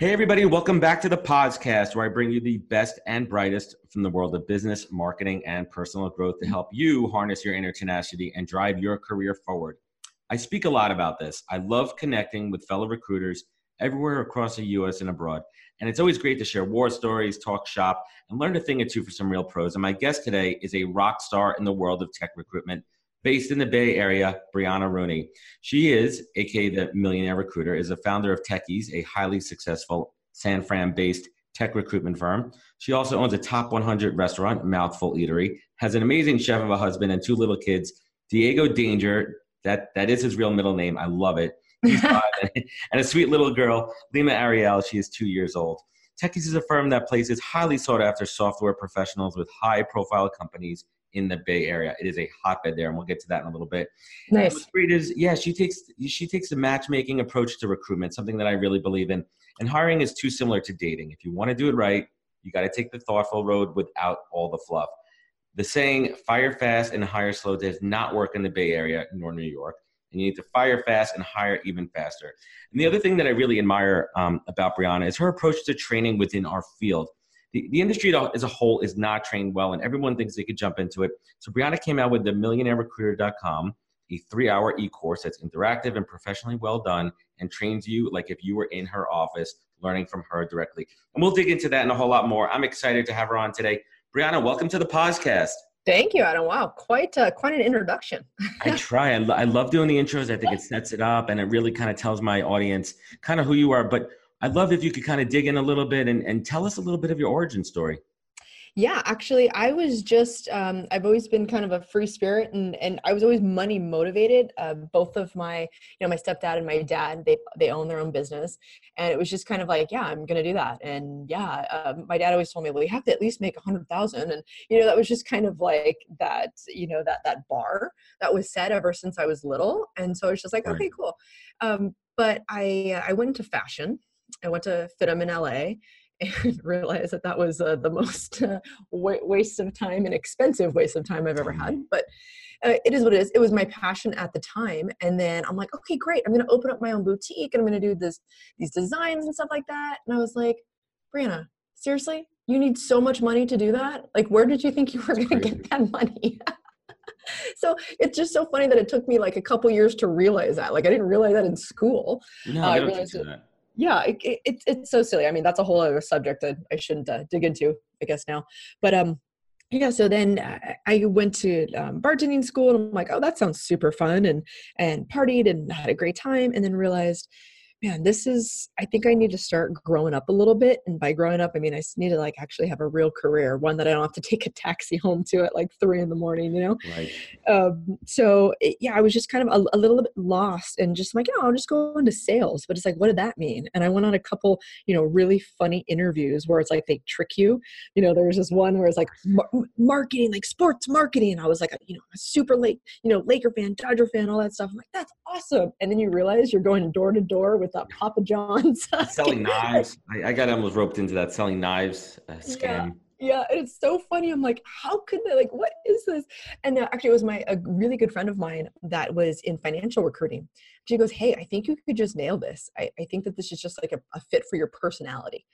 Hey, everybody, welcome back to the POZcast where I bring you the best and brightest from the world of business, marketing, and personal growth to help you harness your inner tenacity and drive your career forward. I speak a lot about this. I love connecting with fellow recruiters everywhere across the US and abroad. And it's always great to share war stories, talk shop, and learn a thing or two for some real pros. And my guest today is a rock star in the world of tech recruitment based in the Bay Area, Brianna Rooney. She is, aka the Millionaire Recruiter, is a founder of Techees, a highly successful San Fran-based tech recruitment firm. She also owns a top 100 restaurant, Mouthful Eatery, has an amazing chef of a husband and two little kids. Diego Danger, that that is his real middle name. I love it. and a sweet little girl, Lima Ariel. She is two years old. Techees is a firm that places highly sought after software professionals with high profile companies in the Bay Area. It is a hotbed there, and we'll get to that in a little bit. Nice. What's great is, yeah, she takes she takes a matchmaking approach to recruitment, something that I really believe in. And hiring is too similar to dating. If you want to do it right, you got to take the thoughtful road without all the fluff. The saying "fire fast and hire slow" does not work in the Bay Area nor New York. And you need to fire fast and hire even faster. And the other thing that I really admire um, about Brianna is her approach to training within our field the, the industry as a whole is not trained well, and everyone thinks they could jump into it. So Brianna came out with the millionairerecruiter.com, a three hour e course that's interactive and professionally well done and trains you like if you were in her office learning from her directly. And we'll dig into that and a whole lot more. I'm excited to have her on today. Brianna, welcome to the POZcast. Thank you, Adam. Wow, quite uh, quite an introduction. I try. I, lo- I love doing the intros. I think it sets it up and it really kind of tells my audience kind of who you are. But I'd love if you could kind of dig in a little bit and, and tell us a little bit of your origin story. Yeah, actually, I was just, um, I've always been kind of a free spirit and, and I was always money motivated. Uh, both of my, you know, my stepdad and my dad, they, they own their own business. And it was just kind of like, yeah, I'm going to do that. And yeah, um, my dad always told me, well, you have to at least make a hundred thousand. And, you know, that was just kind of like that, you know, that, that bar that was set ever since I was little. And so I was just like, right. okay, cool. Um, but I, I went into fashion I went to FIDM in LA and realized that that was uh, the most uh, waste of time and expensive waste of time I've ever had. Mm-hmm. But uh, it is what it is. It was my passion at the time, and then I'm like, okay, great. I'm going to open up my own boutique, and I'm going to do this these designs and stuff like that. And I was like, Brianna, seriously, you need so much money to do that? Like, where did you think you were going to get that money? so it's just so funny that it took me like a couple years to realize that. Like, I didn't realize that in school. No, uh, I realized it, that yeah it, it, it's so silly. I mean that's a whole other subject that i shouldn't uh, dig into i guess now. But um yeah so then i went to um, bartending school and i'm like oh that sounds super fun and and partied and had a great time and then realized man, this is, I think I need to start growing up a little bit. And by growing up, I mean, I just need to like actually have a real career, one that I don't have to take a taxi home to at like three in the morning, you know? Right. Um, so it, yeah, I was just kind of a, a, little bit lost and just like, yeah, I'll just go into sales. But it's like, what did that mean? And I went on a couple, you know, really funny interviews where it's like they trick you. You know, there was this one where it's like mar- marketing, like sports marketing. And I was like, a, you know, a super late, you know, Laker fan, Dodger fan, all that stuff. I'm like, that's awesome. And then you realize you're going door to door with with uh, Papa John's. selling knives. I, I, got almost roped into that selling knives uh, scam. Yeah. Yeah, it's so funny. I'm like, how could they? Like, what is this? And uh, actually, it was my a really good friend of mine that was in financial recruiting. She goes, "Hey, I think you could just nail this. I, I think that this is just like a, a fit for your personality."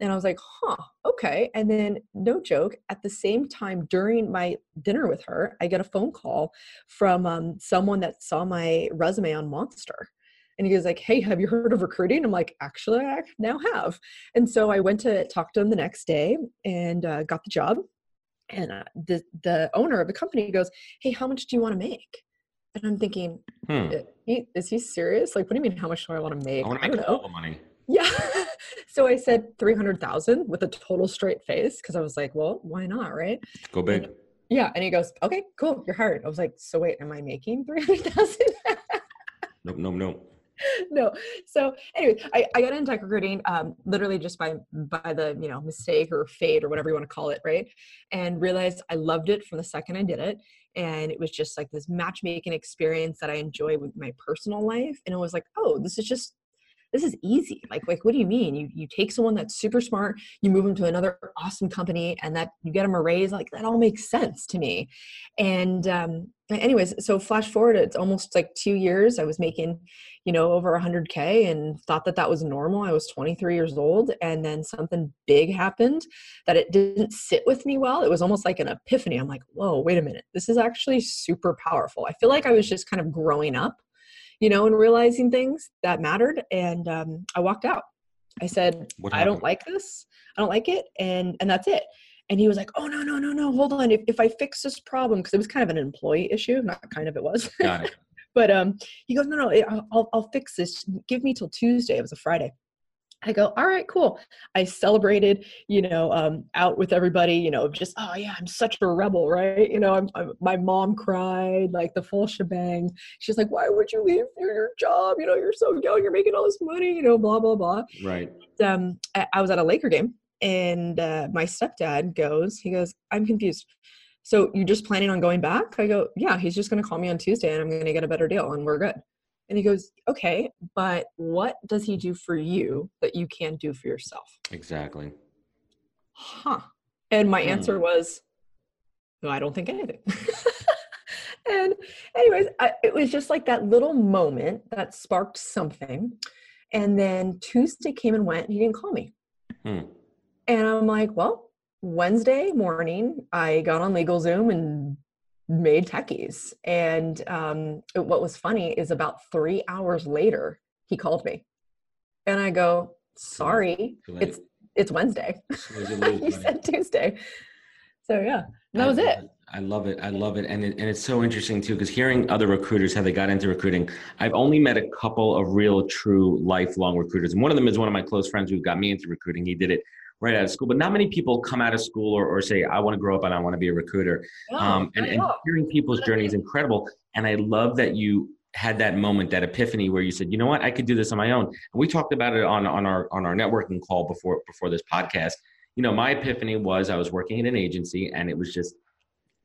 And I was like, "Huh, okay." And then, no joke, at the same time during my dinner with her, I get a phone call from um, someone that saw my resume on Monster and he goes like hey have you heard of recruiting? I'm like actually i now have. And so i went to talk to him the next day and uh, got the job. And uh, the the owner of the company goes hey how much do you want to make? And i'm thinking hmm. is he serious? Like what do you mean how much do i want to make? i, want to I don't know money. Yeah. So i said 300000 with a total straight face because i was like well why not right? Go big. and, yeah and he goes okay cool you're hired. I was like so wait am i making 300000 nope nope nope no. So anyway, I, I got into tech recruiting um, literally just by by the you know mistake or fate or whatever you want to call it, right? And realized I loved it from the second I did it, and it was just like this matchmaking experience that I enjoy with my personal life. And it was like, oh, this is just this is easy. Like, like, what do you mean? You you take someone that's super smart, you move them to another awesome company, and that you get them a raise. Like that all makes sense to me. And um, anyways, so flash forward, it's almost like two years. I was making, you know, over 100k, and thought that that was normal. I was 23 years old, and then something big happened that it didn't sit with me well. It was almost like an epiphany. I'm like, whoa, wait a minute, this is actually super powerful. I feel like I was just kind of growing up you know, and realizing things that mattered. And um, I walked out. I said, I don't like this. I don't like it. And, and that's it. And he was like, oh, no, no, no, no, hold on. If, if I fix this problem, because it was kind of an employee issue, not kind of, it was. Got it. but um, he goes, no, no, I'll, I'll fix this. Give me till Tuesday. It was a Friday. I go, all right, cool. I celebrated, you know, um, out with everybody, you know, just, oh yeah, I'm such a rebel, right? You know, I'm, I'm, my mom cried, like the full shebang. She's like, why would you leave your, job? You know, you're so young, you're making all this money, you know, blah, blah, blah. Right. Um, I, I was at a Laker game and uh, my stepdad goes, he goes, I'm confused. So you're just planning on going back? I go, yeah, he's just going to call me on Tuesday and I'm going to get a better deal and we're good. And he goes, okay, but what does he do for you that you can't do for yourself? Exactly. Huh. And my answer hmm. was, no, I don't think anything. and, anyways, I, it was just like that little moment that sparked something. And then Tuesday came and went, and he didn't call me. Hmm. And I'm like, well, Wednesday morning, I got on LegalZoom and made techees. And um, what was funny is about three hours later, he called me, and I go, "Sorry, it's it's Wednesday." you said Tuesday. So yeah, that was it. I love it. I love it. And, it, and it's so interesting too, because hearing other recruiters, how they got into recruiting, I've only met a couple of real, true, lifelong recruiters. And one of them is one of my close friends who got me into recruiting. He did it right out of school. But not many people come out of school or, or say, I want to grow up and I want to be a recruiter. um, and, and hearing people's journey is incredible. And I love that you had that moment, that epiphany where you said, you know what, I could do this on my own. And we talked about it on, on our on our networking call before before this podcast. You know, my epiphany was I was working in an agency and it was just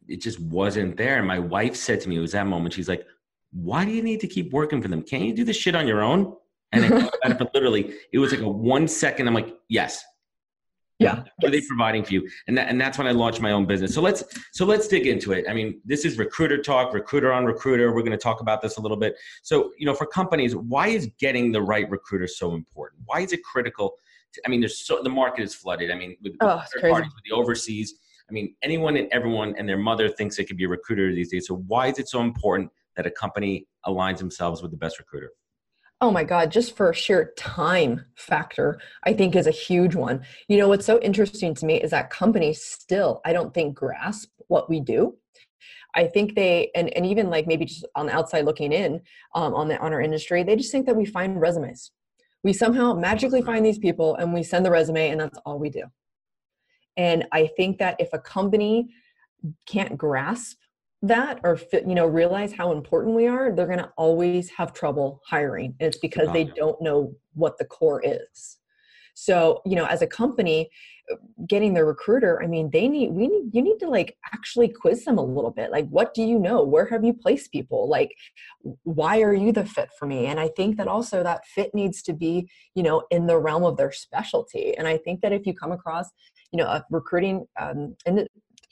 it just wasn't there. And my wife said to me, it was that moment, she's like, Why do you need to keep working for them? Can't you do this shit on your own? And it, literally, it was like a one second. I'm like, yes, yeah. What are they providing for you? And that, and that's when i launched my own business. So let's so let's dig into it. I mean this is recruiter talk recruiter on recruiter. We're going to talk about this a little bit. So you know for companies why is getting the right recruiter so important? Why is it critical to, i mean there's so the market is flooded. I mean with, oh, with parties with the overseas i mean anyone and everyone and their mother thinks they could be a recruiter these days. So why is it so important that a company aligns themselves with the best recruiter Oh my God, just for a sheer time factor, I think is a huge one. You know, what's so interesting to me is that companies still, I don't think, grasp what we do. I think they, and, and even like maybe just on the outside looking in um, on the on our industry, they just think that we find resumes. We somehow magically find these people and we send the resume and that's all we do. And I think that if a company can't grasp that or you know realize how important we are they're going to always have trouble hiring. And it's because they don't know what the core is. So you know as a company getting the recruiter i mean they need we need you need to like actually quiz them a little bit. Like what do you know? Where have you placed people? Like why are you the fit for me? And i think that also that fit needs to be you know in the realm of their specialty. And i think that if you come across you know a recruiting um, in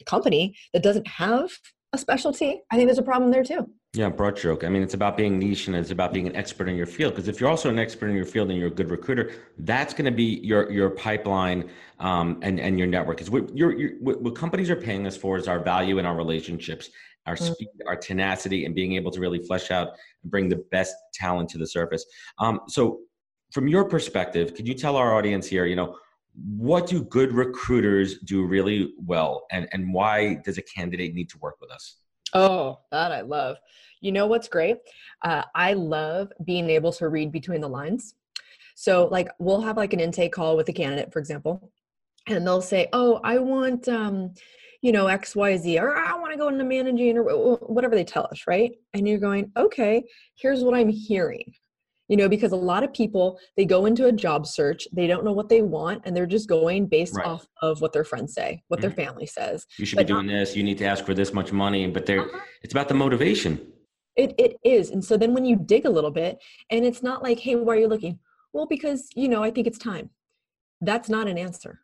company that doesn't have a specialty, I think there's a problem there too. Yeah, broad stroke. I mean, it's about being niche and it's about being an expert in your field. Because if you're also an expert in your field and you're a good recruiter, that's going to be your your pipeline um, and and your network. Because what, what companies are paying us for is our value and our relationships, our mm-hmm. speed, our tenacity, and being able to really flesh out and bring the best talent to the surface. Um, so, from your perspective, could you tell our audience here, you know, what do good recruiters do really well? And, and why does a candidate need to work with us? Oh that i love. You know what's great? Uh, i love being able to read between the lines. So like we'll have like an intake call with a candidate for example and they'll say oh i want um you know xyz or i want to go into managing or whatever they tell us right? And you're going okay here's what i'm hearing you know because a lot of people they go into a job search they don't know what they want and they're just going based right. off of what their friends say what mm-hmm. their family says you should but be doing not, this you need to ask for this much money but they're uh-huh. it's about the motivation it, it is and so then when you dig a little bit and it's not like hey why are you looking well because you know i think it's time that's not an answer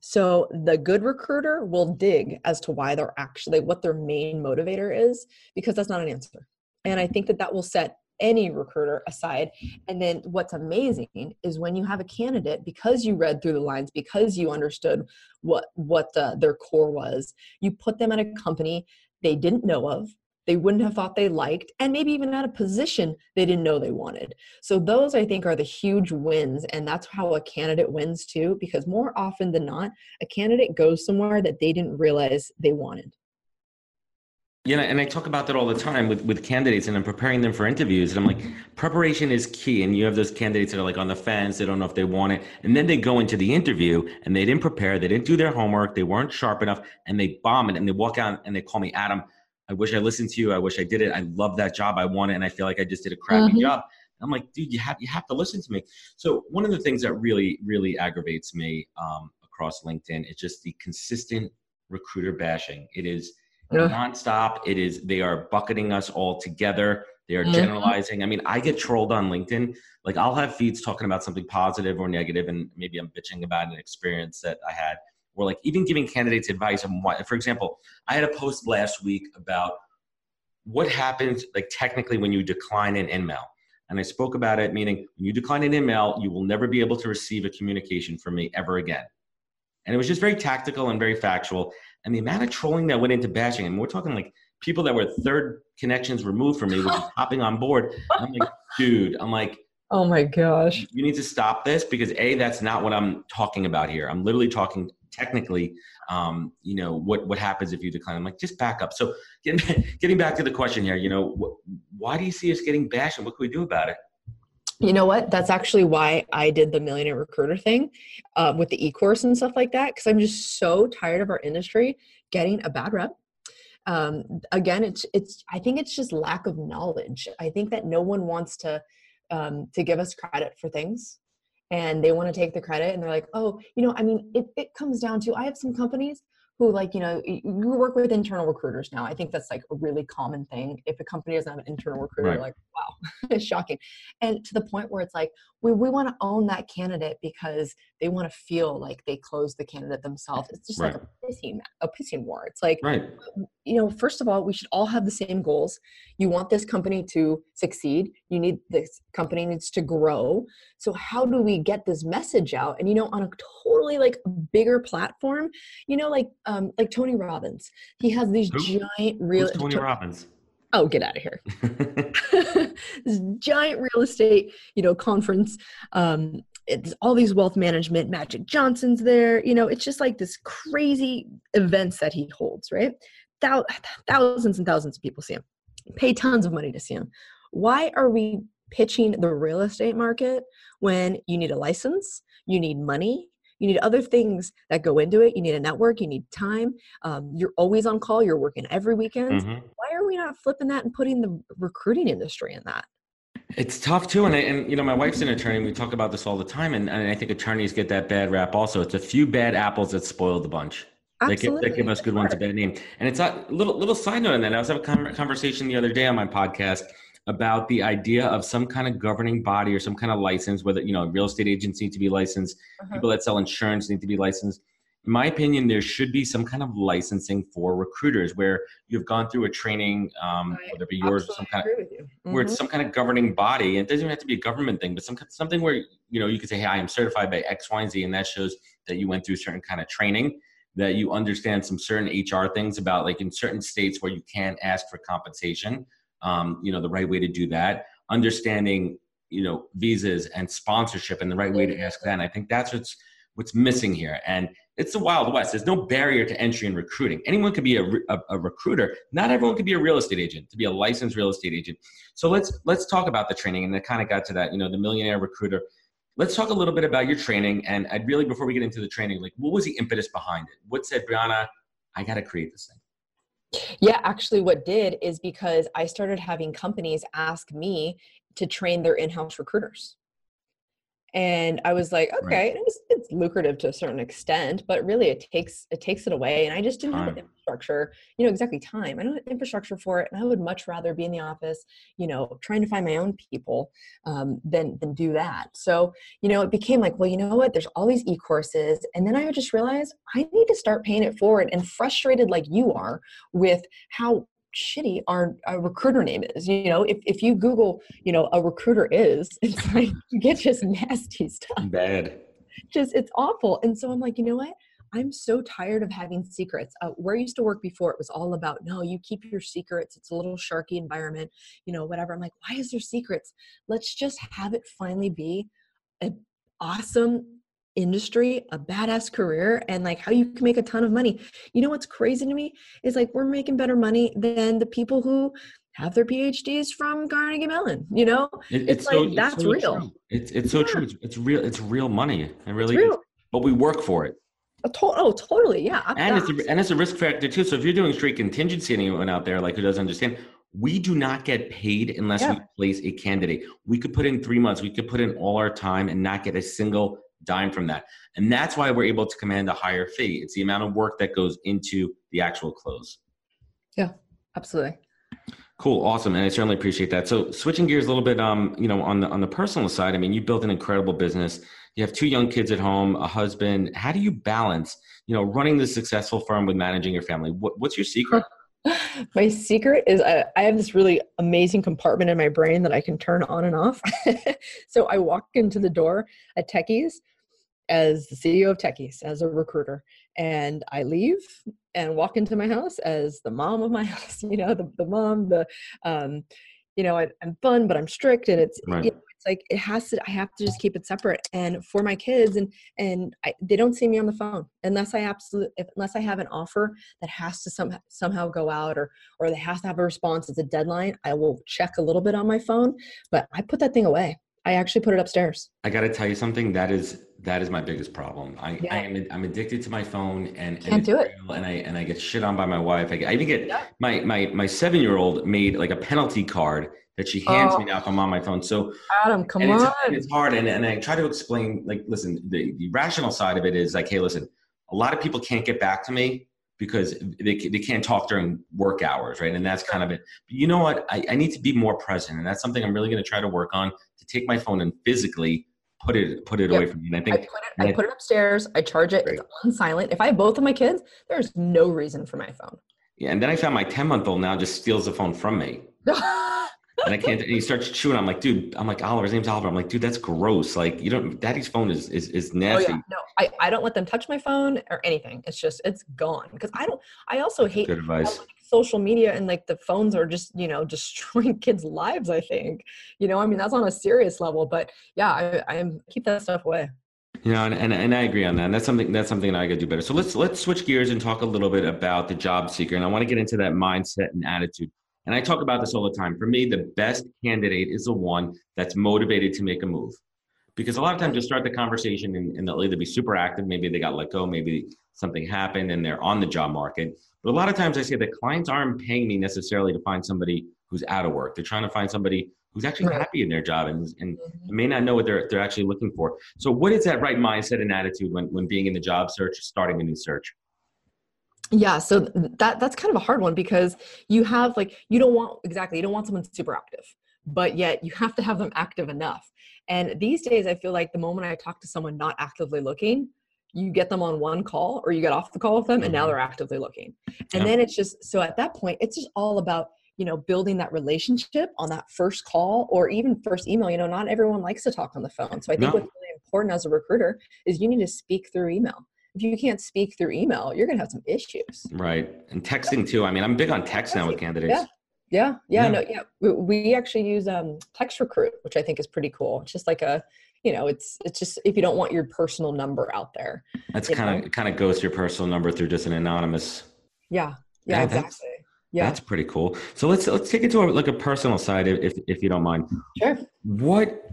so the good recruiter will dig as to why they're actually what their main motivator is because that's not an answer and i think that that will set any recruiter aside. And then what's amazing is when you have a candidate because you read through the lines, because you understood what what the, their core was, you put them at a company they didn't know of, they wouldn't have thought they liked, and maybe even at a position they didn't know they wanted. So those I think are the huge wins, and that's how a candidate wins too. Because more often than not, a candidate goes somewhere that they didn't realize they wanted. Yeah, and I talk about that all the time with, with candidates, and I'm preparing them for interviews. And I'm like, preparation is key. And you have those candidates that are like on the fence, they don't know if they want it. And then they go into the interview and they didn't prepare, they didn't do their homework, they weren't sharp enough, and they bomb it. And they walk out and they call me, Adam, I wish I listened to you. I wish I did it. I love that job. I want it. And I feel like I just did a crappy mm-hmm. job. I'm like, dude, you have you have to listen to me. So one of the things that really, really aggravates me um, across LinkedIn is just the consistent recruiter bashing. It is yeah. nonstop. It is they are bucketing us all together. They are mm-hmm. generalizing. I mean, I get trolled on LinkedIn. Like I'll have feeds talking about something positive or negative, and maybe I'm bitching about an experience that I had, or like even giving candidates advice on what. For example, I had a post last week about what happens, like technically, when you decline an email. And I spoke about it, meaning when you decline an email, you will never be able to receive a communication from me ever again. And it was just very tactical and very factual and the amount of trolling that went into bashing, and we're talking like people that were third connections removed from me were just hopping on board. I'm like, dude, I'm like, oh my gosh, you need to stop this because a that's not what I'm talking about here. I'm literally talking technically, um, you know, what what happens if you decline. I'm like, just back up. So getting getting back to the question here, you know, wh- why do you see us getting bashed, and what can we do about it? You know what? That's actually why i did the millionaire recruiter thing uh, with the e-course and stuff like that because i'm just so tired of our industry getting a bad rep. Um, again it's it's i think it's just lack of knowledge. I think that no one wants to um, to give us credit for things and they want to take the credit and they're like oh you know i mean it, it comes down to i have some companies who like you know you work with internal recruiters now i think that's like a really common thing if a company doesn't have an internal recruiter right. like wow it's shocking and to the point where it's like we, we want to own that candidate because they want to feel like they closed the candidate themselves it's just right. like a pissing a pissing war it's like right. Um, you know first of all we should all have the same goals you want this company to succeed you need this company needs to grow. So how do we get this message out? And you know on a totally like bigger platform you know like um like tony robbins he has these Who? giant real Who's tony to- robbins? Oh get out of here. This giant real estate you know conference um it's all these wealth management magic johnson's there you know it's just like this crazy events that he holds right? Thou- thousands and thousands of people see him. Pay tons of money to see him why are we pitching the real estate market when you need a license you need money you need other things that go into it you need a network you need time um, you're always on call you're working every weekend mm-hmm. why are we not flipping that and putting the recruiting industry in that it's tough too, and I, and you know my wife's an attorney. We talk about this all the time, and, and I think attorneys get that bad rap. Also, it's a few bad apples that spoil the bunch. Absolutely. They give, they give us good ones a bad name. And it's a little little side note on that. I was having a conversation the other day on my podcast about the idea of some kind of governing body or some kind of license, whether you know real estate agents need to be licensed, uh-huh. people that sell insurance need to be licensed in my opinion, there should be some kind of licensing for recruiters where you've gone through a training, um, whether it be yours or some kind of, mm-hmm. where it's mm-hmm. some kind of governing body. And it doesn't even have to be a government thing, but some something where you know you could say, "Hey, I am certified by X, Y, and Z," and that shows that you went through certain kind of training, that you understand some certain HR things about, like in certain states where you can ask for compensation. Um, you know, the right way to do that. Understanding, you know, visas and sponsorship and the right way to ask that. And I think that's what's what's missing here. And it's the Wild West. There's no barrier to entry in recruiting. Anyone could be a, a, a, recruiter. Not everyone could be a real estate agent, to be a licensed real estate agent. So let's let's talk about the training. And it kind of got to that, you know, the millionaire recruiter. Let's talk a little bit about your training. And I'd really, before we get into the training, like what was the impetus behind it? What said, Brianna, I got to create this thing? Yeah, actually, what did is because I started having companies ask me to train their in-house recruiters and i was like okay right. it's, it's, lucrative to a certain extent but really it takes it takes it away and i just didn't time. have the infrastructure you know exactly time i don't have infrastructure for it and i would much rather be in the office you know trying to find my own people um, than than do that so you know it became like well you know what there's all these e-courses and then i would just realize i need to start paying it forward and frustrated like you are with how shitty our, our recruiter name is. You know, if, if you Google, you know, a recruiter is, it's like you get just nasty stuff. Bad. Just it's awful. And so I'm like, you know what? I'm so tired of having secrets. Uh, where I used to work before, it was all about no, you keep your secrets. It's a little sharky environment, you know, whatever. I'm like, why is there secrets? Let's just have it finally be an awesome industry, a badass career, and like how you can make a ton of money. You know what's crazy to me is like we're making better money than the people who have their PhDs from Carnegie Mellon. You know, it, it's, it's, like so, that's so real. True. It's it's so yeah. true. It's, it's, real. It's real money. It really is. But we work for it. To- oh, totally. Yeah. And it's a, and it's a risk factor too. So if you're doing straight contingency, anyone out there like who doesn't understand, we do not get paid unless yeah. we place a candidate. We could put in three months. We could put in all our time and not get a single dime from that. And that's why we're able to command a higher fee. It's the amount of work that goes into the actual close. Yeah, absolutely. Cool, awesome, and I certainly appreciate that. So, switching gears a little bit, um, you know, on the on the personal side, I mean, you built an incredible business. You have two young kids at home, a husband. How do you balance, you know, running the successful firm with managing your family? What, what's your secret? my secret is I, I, have this really amazing compartment in my brain that I can turn on and off. so I walk into the door at Techees as the CEO of Techees, as a recruiter, and I leave and walk into my house as the mom of my house. You know, the the mom, the um, you know, I, am fun, but I'm strict, and it's right. you know, it's like it has to. I have to just keep it separate. And for my kids, and and I, they don't see me on the phone unless I absolutely unless I have an offer that has to somehow somehow go out, or or they have to have a response. It's a deadline. I will check a little bit on my phone, but I put that thing away. I actually put it upstairs. I got to tell you something. That is that is my biggest problem. I, yeah. I am I'm addicted to my phone and can't do it. And I and I get shit on by my wife. I, I even get yeah. my my my seven year old made like a penalty card that she hands oh. me now if I'm on my phone. So Adam, come and on. It's, it's hard, and, and I try to explain. Like, listen, the, the rational side of it is like, hey, listen, a lot of people can't get back to me because they, they can't talk during work hours, right? And that's kind of it. But you know what? I, I need to be more present, and that's something I'm really going to try to work on to take my phone and physically put it put it yep. away from me. And I think I put it, I put it upstairs. I charge it. It's on silent. If I have both of my kids, there's no reason for my phone. Yeah, and then I found my 10 month old now just steals the phone from me. and I can't. And he starts chewing. I'm like, dude. I'm like, Oliver. His name's Oliver. I'm like, dude, that's gross. Like, you don't. Daddy's phone is is is nasty. Oh, yeah. No, I I don't let them touch my phone or anything. It's just it's gone because I don't. I also hate good advice. social media and like the phones are just you know destroying kids' lives. I think you know. I mean, that's on a serious level. But yeah, I I keep that stuff away. You know, and, and, and I agree on that. And that's something that's something that I gotta do better. So let's let's switch gears and talk a little bit about the job seeker. And I want to get into that mindset and attitude. And I talk about this all the time. For me, the best candidate is the one that's motivated to make a move. Because a lot of times you start the conversation and, and they'll either be super active, maybe they got let go, maybe something happened and they're on the job market. But a lot of times I say that clients aren't paying me necessarily to find somebody who's out of work. They're trying to find somebody who's actually right. happy in their job and, and mm-hmm. may not know what they're, they're actually looking for. So what is that right mindset and attitude when, when being in the job search, starting a new search? Yeah so that that's kind of a hard one because you have like you don't want exactly you don't want someone super active but yet you have to have them active enough and these days i feel like the moment i talk to someone not actively looking you get them on one call or you get off the call with them and now mm-hmm. they're actively looking and yeah. then it's just so at that point it's just all about you know building that relationship on that first call or even first email you know not everyone likes to talk on the phone so i think no. what's really important as a recruiter is you need to speak through email if you can't speak through email, you're going to have some issues. Right. And texting too. I mean, I'm big on text now with candidates. Yeah. Yeah, yeah, yeah. no, yeah. We, we actually use um, TextRecruit, which I think is pretty cool. It's just like a, you know, it's it's just if you don't want your personal number out there. That's kind of kind of goes your personal number through just an anonymous. Yeah, yeah, yeah exactly. That's, yeah, that's pretty cool. So let's let's take it to a, like a personal side, if if you don't mind. Sure. What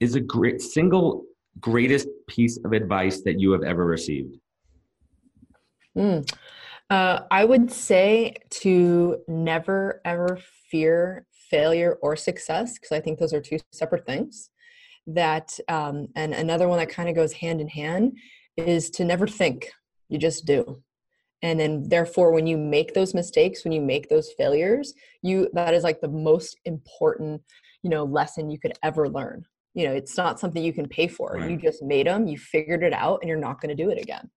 is a great single greatest piece of advice that you have ever received? Mm. Uh, I would say to never ever fear failure or success because i think those are two separate things that um, and another one that kind of goes hand in hand is to never think you just do and then therefore when you make those mistakes when you make those failures you that is like the most important you know lesson you could ever learn you know it's not something you can pay for. Right. you just made them you figured it out and you're not going to do it again.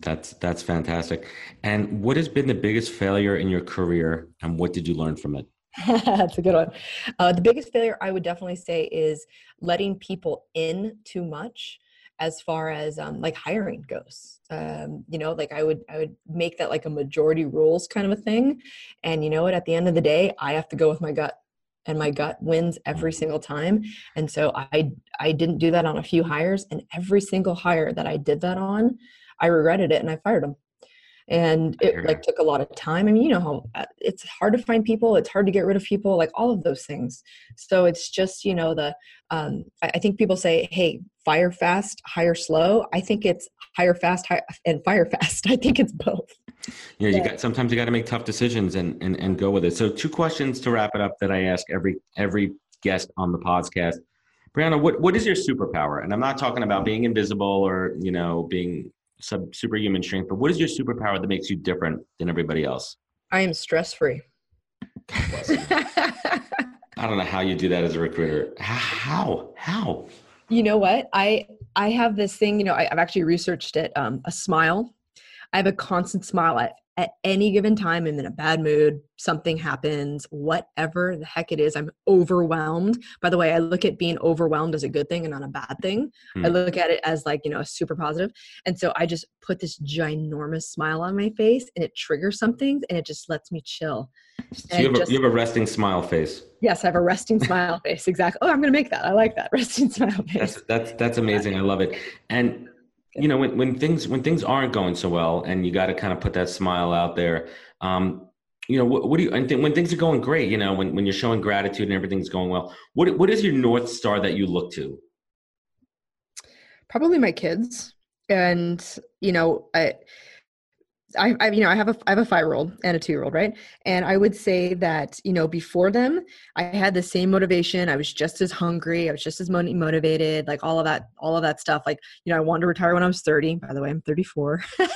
That's that's fantastic. And what has been the biggest failure in your career and what did you learn from it? That's a good one. Uh, the biggest failure i would definitely say is letting people in too much as far as um, like hiring goes. Um, you know like i would i would make that like a majority rules kind of a thing. And you know what? At the end of the day i have to go with my gut and my gut wins every mm-hmm. single time and so i i didn't do that on a few hires and every single hire that i did that on i regretted it and i fired them and it like took a lot of time i mean you know how uh, it's hard to find people it's hard to get rid of people like all of those things. So it's just you know the um, I, I, think people say hey fire fast hire slow. I think it's hire fast hire, and fire fast. I think it's both yeah you got sometimes you got to make tough decisions and, and and go with it so two questions to wrap it up that i ask every every guest on the POZcast brianna what, what is your superpower and i'm not talking about being invisible or you know being sub superhuman strength, but what is your superpower that makes you different than everybody else? I am stress free. I don't know how you do that as a recruiter. How? How? You know what? I I have this thing. You know, I, have actually researched it. Um, a smile. I have a constant smile at at any given time i'm in a bad mood something happens whatever the heck it is i'm overwhelmed. By the way i look at being overwhelmed as a good thing and not a bad thing. Mm. i hmm. look at it as like you know a super positive. and so i just put this ginormous smile on my face and it triggers something and it just lets me chill. So you have, just, a, you have a resting smile face. Yes i have a resting smile face exactly. Oh i'm gonna make that. I like that. Resting smile face. that's that's, that's amazing. I love it. And you know when, when things when things aren't going so well and you got to kind of put that smile out there um you know what, what do you and th- when things are going great you know when, when you're showing gratitude and everything's going well what what is your north star that you look to? Probably my kids. And you know i I, I, you know, I have a, I have a five year old and a two year old, right? And I would say that, you know, before them, I had the same motivation. I was just as hungry. I was just as motivated, like all of that, all of that stuff. Like, you know, I wanted to retire when I was 30. By the way, I'm 34. so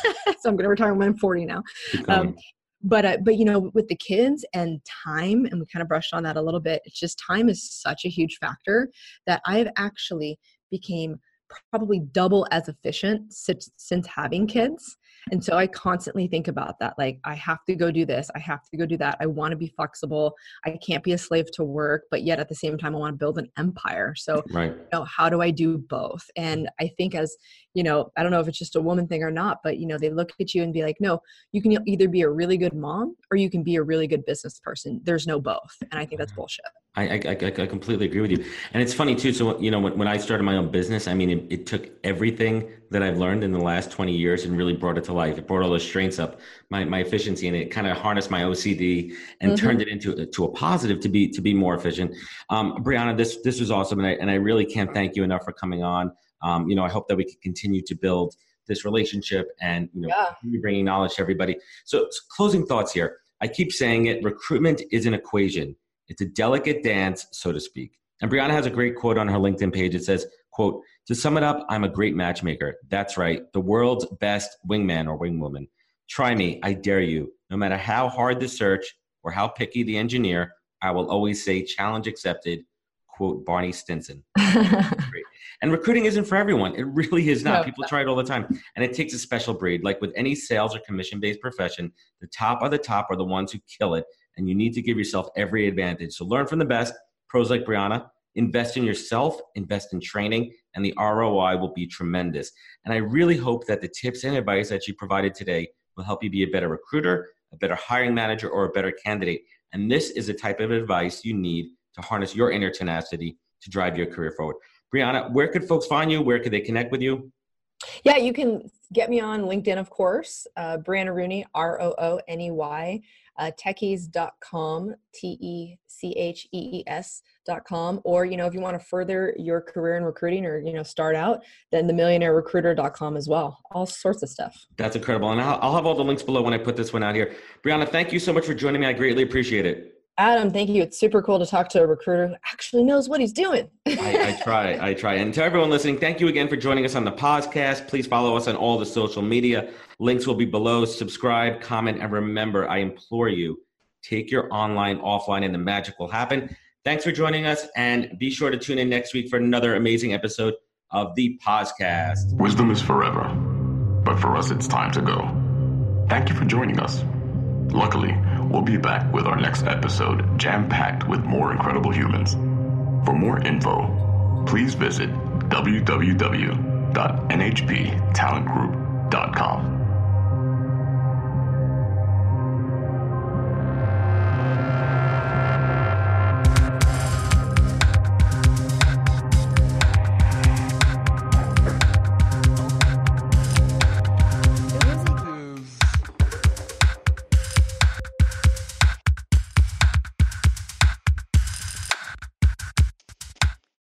I'm going to retire when I'm 40 now. Um, but, uh, but, you know, with the kids and time, and we kind of brushed on that a little bit, it's just time is such a huge factor that I've actually became probably double as efficient since, since having kids and so I constantly think about that. Like, I have to go do this. I have to go do that. I want to be flexible. I can't be a slave to work, but yet at the same time, I want to build an empire. So, right. you know, how do I do both? And I think as, you know, I don't know if it's just a woman thing or not, but, you know, they look at you and be like, no, you can either be a really good mom or you can be a really good business person. There's no both. And I think that's bullshit. I, I, I, completely agree with you. And it's funny too. So, you know, when, when I started my own business, I mean, it, it, took everything that I've learned in the last 20 years and really brought it to life. It brought all the strengths up, my, my efficiency, and it kind of harnessed my OCD and mm-hmm. turned it into to a positive to be, to be more efficient. Um, Brianna, this, this was awesome. And I, and I really can't thank you enough for coming on. Um, you know, I hope that we can continue to build this relationship and, you know, yeah. bringing knowledge to everybody. So closing thoughts here. I keep saying it, recruitment is an equation it's a delicate dance, so to speak. And Brianna has a great quote on her LinkedIn page. It says, quote, to sum it up, I'm a great matchmaker. That's right. The world's best wingman or wingwoman. Try me. I dare you. No matter how hard the search or how picky the engineer, I will always say challenge accepted. Quote Barney Stinson. and recruiting isn't for everyone. It really is not. No. People try it all the time. And it takes a special breed. Like with any sales or commission based profession, the top of the top are the ones who kill it and you need to give yourself every advantage. So learn from the best, pros like Brianna, invest in yourself, invest in training, and the ROI will be tremendous. And I really hope that the tips and advice that you provided today will help you be a better recruiter, a better hiring manager, or a better candidate. And this is the type of advice you need to harness your inner tenacity to drive your career forward. Brianna, where could folks find you? Where could they connect with you? Yeah, you can get me on LinkedIn, of course. Uh, Brianna Rooney, R O O N E Y uh, techees.com, T E C H E E S.com. Or, you know, if you want to further your career in recruiting or, you know, start out, then the millionairerecruiter.com as well. All sorts of stuff. That's incredible. And I'll have all the links below when I put this one out here. Brianna, thank you so much for joining me. I greatly appreciate it. Adam, thank you. It's super cool to talk to a recruiter who actually knows what he's doing. I, I, try. I try. And to everyone listening, thank you again for joining us on the POZcast. Please follow us on all the social media. Links will be below. Subscribe, comment, and remember, I implore you, take your online, offline, and the magic will happen. Thanks for joining us, and be sure to tune in next week for another amazing episode of the POZcast. Wisdom is forever, but for us, it's time to go. Thank you for joining us. Luckily, we'll be back with our next episode jam packed with more incredible humans. For more info, please visit www.nhptalentgroup.com.